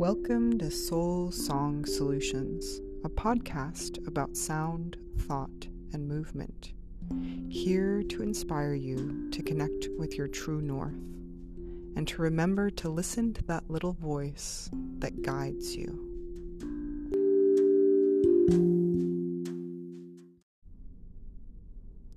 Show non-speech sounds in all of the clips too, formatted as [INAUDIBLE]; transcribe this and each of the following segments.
Welcome to Soul Song Solutions, a podcast about sound, thought, and movement. Here to inspire you to connect with your true north and to remember to listen to that little voice that guides you.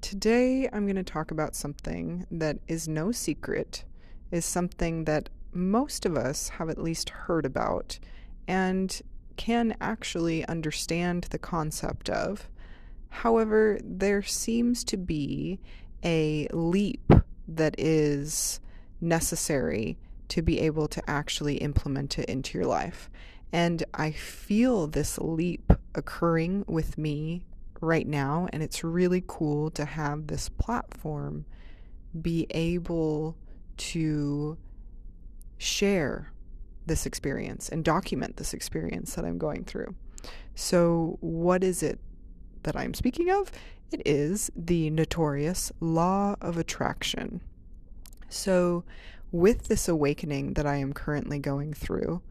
Today, I'm going to talk about something that is no secret, is something that most of us have at least heard about and can actually understand the concept of. However, there seems to be a leap that is necessary to be able to actually implement it into your life. And I feel this leap occurring with me right now, and it's really cool to have this platform be able to share this experience and document this experience that I'm going through. So, what is it that I'm speaking of? It is the notorious law of attraction. So, with this awakening that I am currently going through,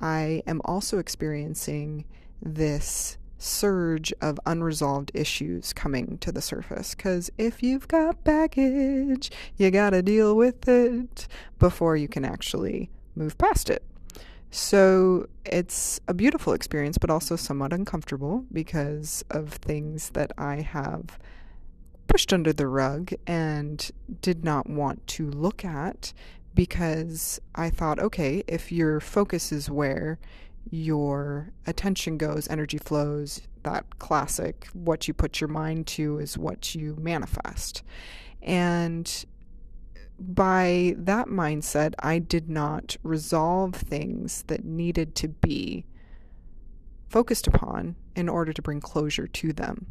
I am also experiencing this surge of unresolved issues coming to the surface. Because if you've got baggage, you gotta deal with it before you can actually move past it. So it's a beautiful experience, but also somewhat uncomfortable because of things that I have pushed under the rug and did not want to look at because I thought, okay, if your focus is where your attention goes, energy flows, that classic, what you put your mind to is what you manifest. And by that mindset, I did not resolve things that needed to be focused upon in order to bring closure to them.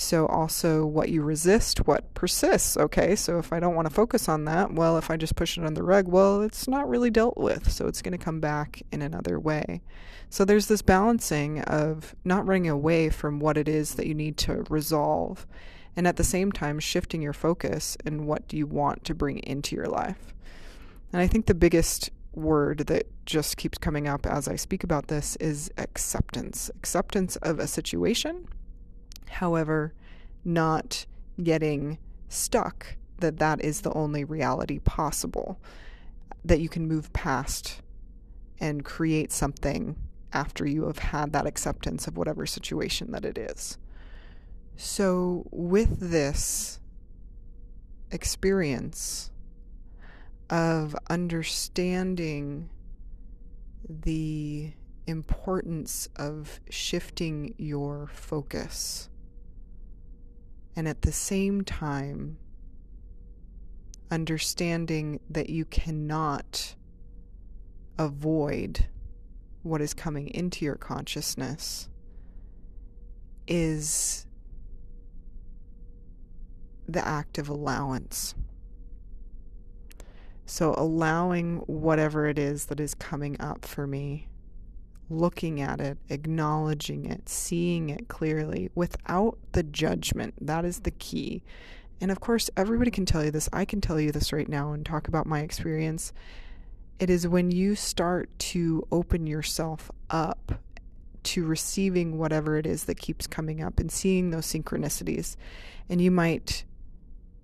So, also what you resist, what persists. Okay, so if I don't want to focus on that, well, if I just push it on the rug, well, it's not really dealt with. So, it's going to come back in another way. So, there's this balancing of not running away from what it is that you need to resolve, and at the same time, shifting your focus and what do you want to bring into your life. And I think the biggest word that just keeps coming up as I speak about this is acceptance acceptance of a situation However, not getting stuck that that is the only reality possible, that you can move past and create something after you have had that acceptance of whatever situation that it is. So, with this experience of understanding the importance of shifting your focus and at the same time, understanding that you cannot avoid what is coming into your consciousness is the act of allowance. So, allowing whatever it is that is coming up for me looking at it, acknowledging it, seeing it clearly without the judgment. That is the key. And of course, everybody can tell you this. I can tell you this right now and talk about my experience. It is when you start to open yourself up to receiving whatever it is that keeps coming up and seeing those synchronicities. And you might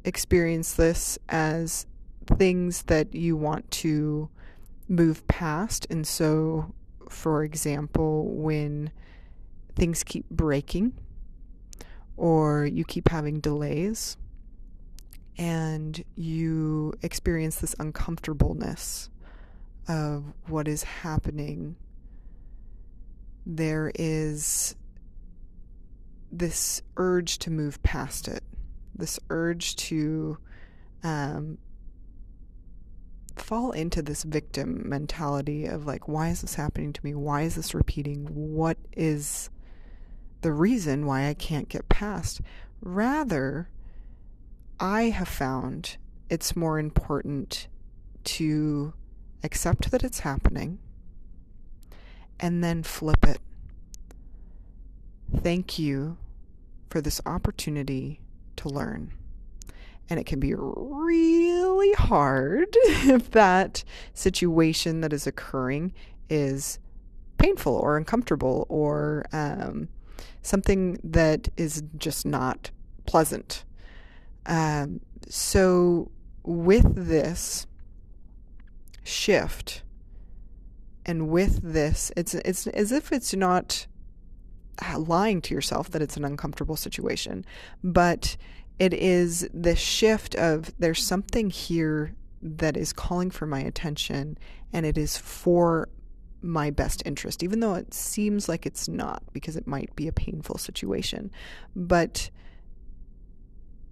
experience this as things that you want to move past. And so for example, when things keep breaking or you keep having delays and you experience this uncomfortableness of what is happening, there is this urge to move past it, this urge to um, fall into this victim mentality of like, why is this happening to me? Why is this repeating? What is the reason why I can't get past? Rather, I have found it's more important to accept that it's happening and then flip it. Thank you for this opportunity to learn and it can be really hard [LAUGHS] if that situation that is occurring is painful or uncomfortable or um, something that is just not pleasant. Um, so, with this shift, and with this, it's it's as if it's not lying to yourself that it's an uncomfortable situation, but it is the shift of there's something here that is calling for my attention and it is for my best interest, even though it seems like it's not because it might be a painful situation. But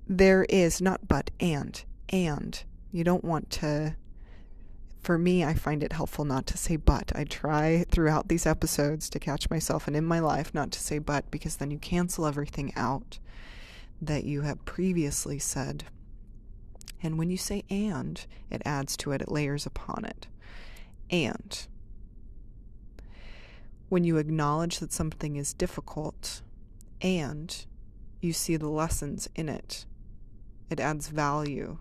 there is not but and, and. You don't want to. For me, I find it helpful not to say but. I try throughout these episodes to catch myself and in my life not to say but because then you cancel everything out that you have previously said. And when you say and, it adds to it, it layers upon it. And when you acknowledge that something is difficult and you see the lessons in it, it adds value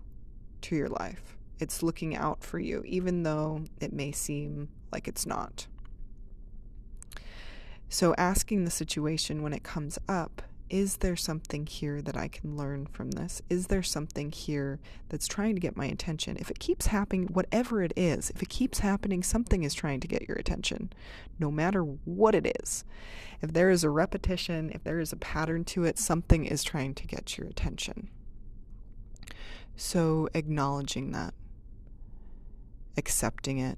to your life. It's looking out for you, even though it may seem like it's not. So, asking the situation when it comes up is there something here that I can learn from this? Is there something here that's trying to get my attention? If it keeps happening, whatever it is, if it keeps happening, something is trying to get your attention, no matter what it is. If there is a repetition, if there is a pattern to it, something is trying to get your attention. So, acknowledging that, accepting it,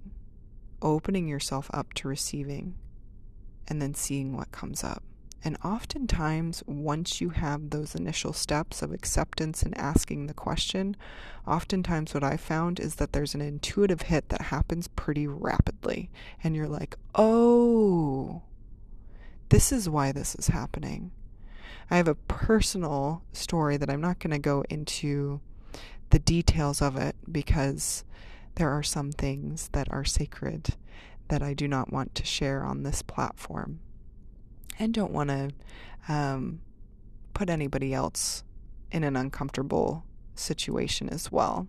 opening yourself up to receiving, and then seeing what comes up. And oftentimes, once you have those initial steps of acceptance and asking the question, oftentimes what I found is that there's an intuitive hit that happens pretty rapidly. And you're like, oh, this is why this is happening. I have a personal story that I'm not going to go into the details of it because there are some things that are sacred that I do not want to share on this platform and don't want to um, put anybody else in an uncomfortable situation as well.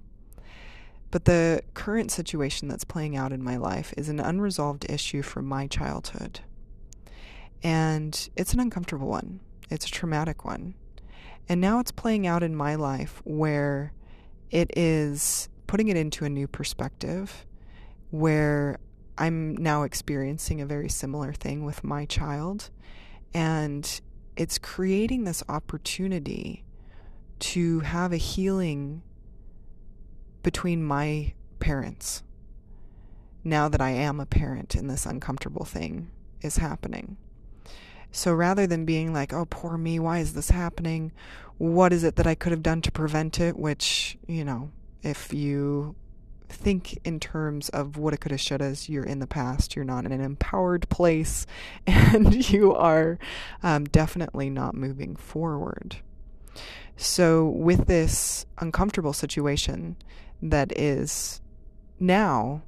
But the current situation that's playing out in my life is an unresolved issue from my childhood. And it's an uncomfortable one, it's a traumatic one. And now it's playing out in my life where it is putting it into a new perspective, where I'm now experiencing a very similar thing with my child. And it's creating this opportunity to have a healing between my parents now that I am a parent and this uncomfortable thing is happening. So rather than being like, oh, poor me, why is this happening? What is it that I could have done to prevent it? Which, you know, if you think in terms of what it coulda, shouldas. You're in the past. You're not in an empowered place, [LAUGHS] and you are um, definitely not moving forward. So, with this uncomfortable situation that is now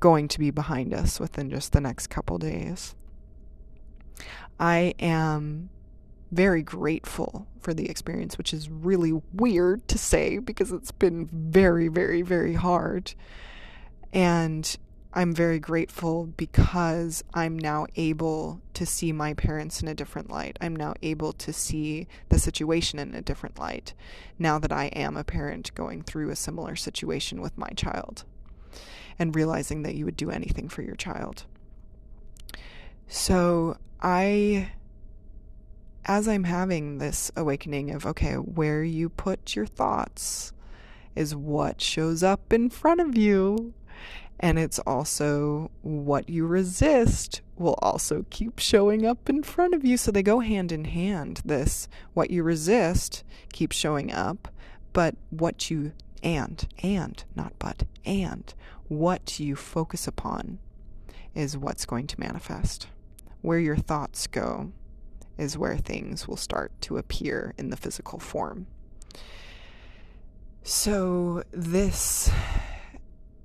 going to be behind us within just the next couple days, I am very grateful for the experience, which is really weird to say because it's been very, very, very hard. And I'm very grateful because I'm now able to see my parents in a different light. I'm now able to see the situation in a different light now that I am a parent going through a similar situation with my child and realizing that you would do anything for your child. So I as I'm having this awakening of, okay, where you put your thoughts is what shows up in front of you. And it's also what you resist will also keep showing up in front of you. So they go hand in hand. This, what you resist, keeps showing up, but what you, and, and, not but, and, what you focus upon is what's going to manifest. Where your thoughts go is where things will start to appear in the physical form. So, this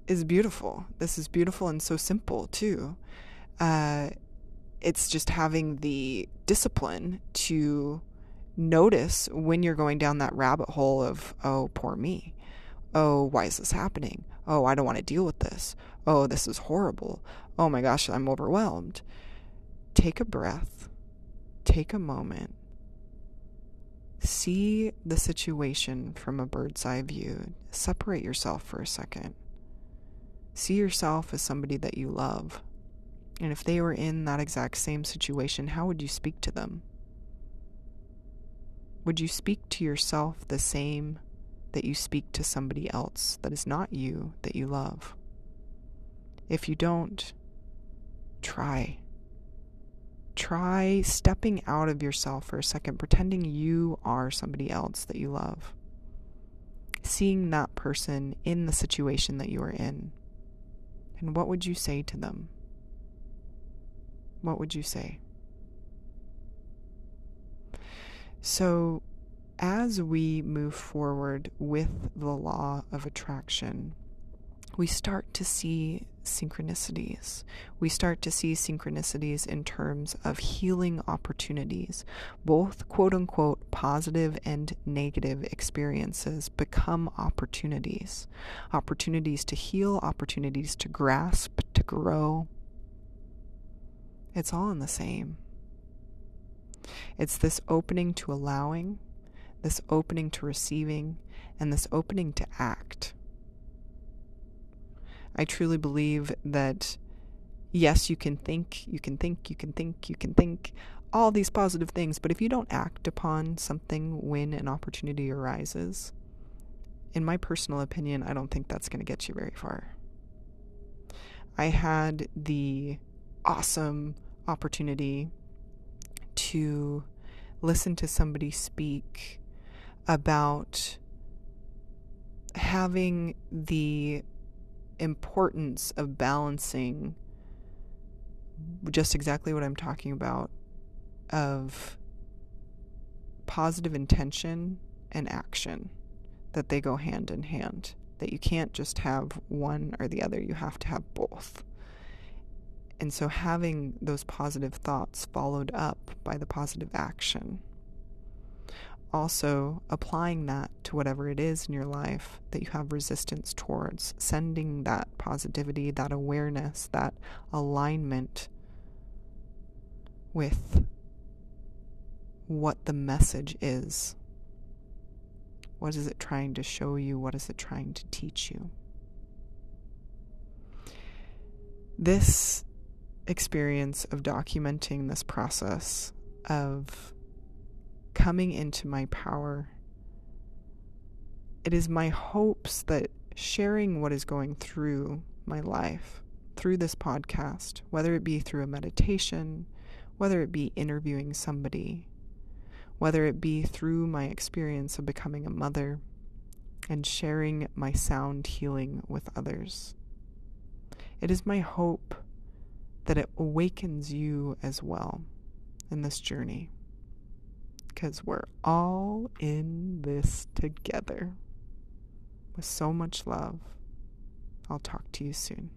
is beautiful. This is beautiful and so simple, too. Uh, it's just having the discipline to notice when you're going down that rabbit hole of, oh, poor me. Oh, why is this happening? Oh, I don't want to deal with this. Oh, this is horrible. Oh my gosh, I'm overwhelmed. Take a breath, take a moment, see the situation from a bird's eye view. Separate yourself for a second. See yourself as somebody that you love. And if they were in that exact same situation, how would you speak to them? Would you speak to yourself the same that you speak to somebody else that is not you that you love? If you don't, try. Try stepping out of yourself for a second, pretending you are somebody else that you love. Seeing that person in the situation that you are in. And what would you say to them? What would you say? So, as we move forward with the law of attraction, we start to see synchronicities. We start to see synchronicities in terms of healing opportunities. Both quote unquote positive and negative experiences become opportunities. Opportunities to heal, opportunities to grasp, to grow. It's all in the same. It's this opening to allowing, this opening to receiving, and this opening to act. I truly believe that, yes, you can think, you can think, you can think, you can think all these positive things, but if you don't act upon something when an opportunity arises, in my personal opinion, I don't think that's going to get you very far. I had the awesome opportunity to listen to somebody speak about having the importance of balancing just exactly what I'm talking about of positive intention and action that they go hand in hand that you can't just have one or the other you have to have both and so having those positive thoughts followed up by the positive action. Also, applying that to whatever it is in your life that you have resistance towards, sending that positivity, that awareness, that alignment with what the message is. What is it trying to show you? What is it trying to teach you? This experience of documenting this process of coming into my power. It is my hopes that sharing what is going through my life through this podcast, whether it be through a meditation, whether it be interviewing somebody, whether it be through my experience of becoming a mother and sharing my sound healing with others. It is my hope that it awakens you as well in this journey. Because we're all in this together. With so much love. I'll talk to you soon.